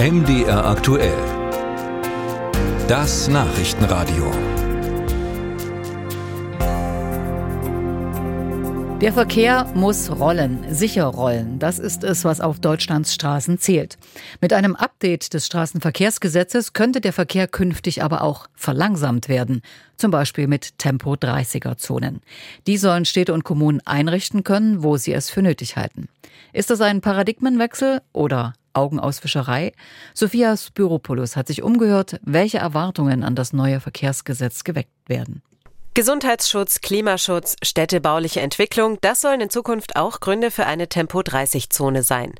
MDR aktuell. Das Nachrichtenradio. Der Verkehr muss rollen, sicher rollen. Das ist es, was auf Deutschlands Straßen zählt. Mit einem Update des Straßenverkehrsgesetzes könnte der Verkehr künftig aber auch verlangsamt werden. Zum Beispiel mit Tempo-30er-Zonen. Die sollen Städte und Kommunen einrichten können, wo sie es für nötig halten. Ist das ein Paradigmenwechsel oder Augenauswischerei? Sophia Spyropoulos hat sich umgehört, welche Erwartungen an das neue Verkehrsgesetz geweckt werden. Gesundheitsschutz, Klimaschutz, städtebauliche Entwicklung, das sollen in Zukunft auch Gründe für eine Tempo-30-Zone sein.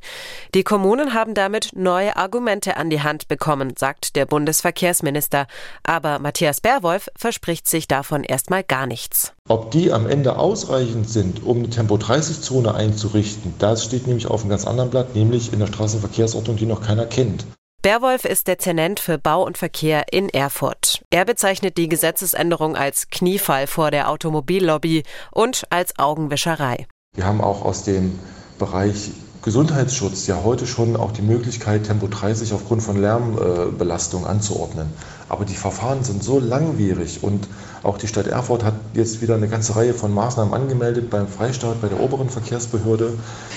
Die Kommunen haben damit neue Argumente an die Hand bekommen, sagt der Bundesverkehrsminister. Aber Matthias Berwolf verspricht sich davon erstmal gar nichts. Ob die am Ende ausreichend sind, um eine Tempo-30-Zone einzurichten, das steht nämlich auf einem ganz anderen Blatt, nämlich in der Straßenverkehrsordnung, die noch keiner kennt. Berwolf ist Dezernent für Bau und Verkehr in Erfurt. Er bezeichnet die Gesetzesänderung als Kniefall vor der Automobillobby und als Augenwischerei. Wir haben auch aus dem Bereich Gesundheitsschutz ja heute schon auch die Möglichkeit, Tempo 30 aufgrund von Lärmbelastung anzuordnen. Aber die Verfahren sind so langwierig und auch die Stadt Erfurt hat jetzt wieder eine ganze Reihe von Maßnahmen angemeldet beim Freistaat, bei der oberen Verkehrsbehörde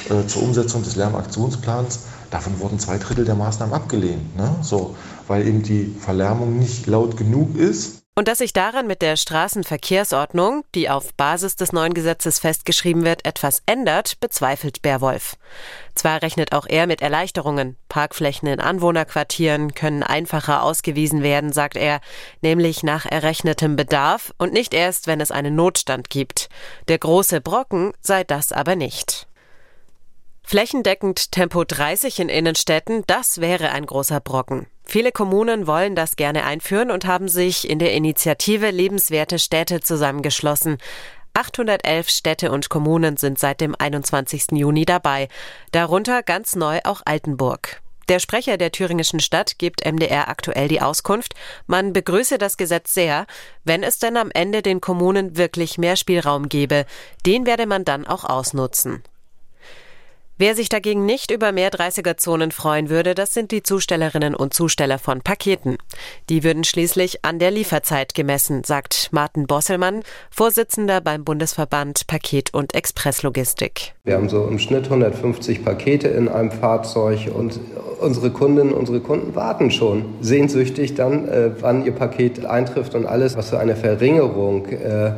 äh, zur Umsetzung des Lärmaktionsplans. Davon wurden zwei Drittel der Maßnahmen abgelehnt, ne? so, weil eben die Verlärmung nicht laut genug ist. Und dass sich daran mit der Straßenverkehrsordnung, die auf Basis des neuen Gesetzes festgeschrieben wird, etwas ändert, bezweifelt Berwolf. Zwar rechnet auch er mit Erleichterungen. Parkflächen in Anwohnerquartieren können einfacher ausgewiesen werden, sagt er, nämlich nach errechnetem Bedarf und nicht erst, wenn es einen Notstand gibt. Der große Brocken sei das aber nicht. Flächendeckend Tempo 30 in Innenstädten, das wäre ein großer Brocken. Viele Kommunen wollen das gerne einführen und haben sich in der Initiative Lebenswerte Städte zusammengeschlossen. 811 Städte und Kommunen sind seit dem 21. Juni dabei, darunter ganz neu auch Altenburg. Der Sprecher der thüringischen Stadt gibt MDR aktuell die Auskunft, man begrüße das Gesetz sehr, wenn es denn am Ende den Kommunen wirklich mehr Spielraum gebe. Den werde man dann auch ausnutzen. Wer sich dagegen nicht über mehr 30er-Zonen freuen würde, das sind die Zustellerinnen und Zusteller von Paketen. Die würden schließlich an der Lieferzeit gemessen, sagt Martin Bosselmann, Vorsitzender beim Bundesverband Paket- und Expresslogistik. Wir haben so im Schnitt 150 Pakete in einem Fahrzeug und unsere Kundinnen, unsere Kunden warten schon sehnsüchtig dann, äh, wann ihr Paket eintrifft und alles, was zu einer Verringerung äh,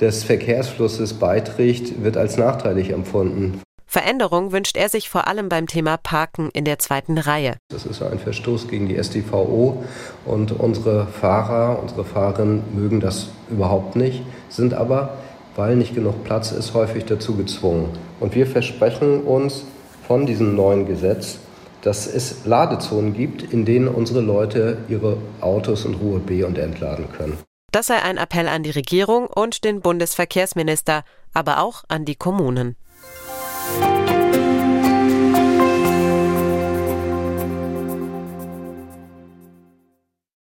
des Verkehrsflusses beiträgt, wird als nachteilig empfunden. Veränderung wünscht er sich vor allem beim Thema Parken in der zweiten Reihe. Das ist ein Verstoß gegen die StVO und unsere Fahrer, unsere Fahrerinnen mögen das überhaupt nicht, sind aber, weil nicht genug Platz ist, häufig dazu gezwungen. Und wir versprechen uns von diesem neuen Gesetz, dass es Ladezonen gibt, in denen unsere Leute ihre Autos in Ruhe be- und entladen können. Das sei ein Appell an die Regierung und den Bundesverkehrsminister, aber auch an die Kommunen.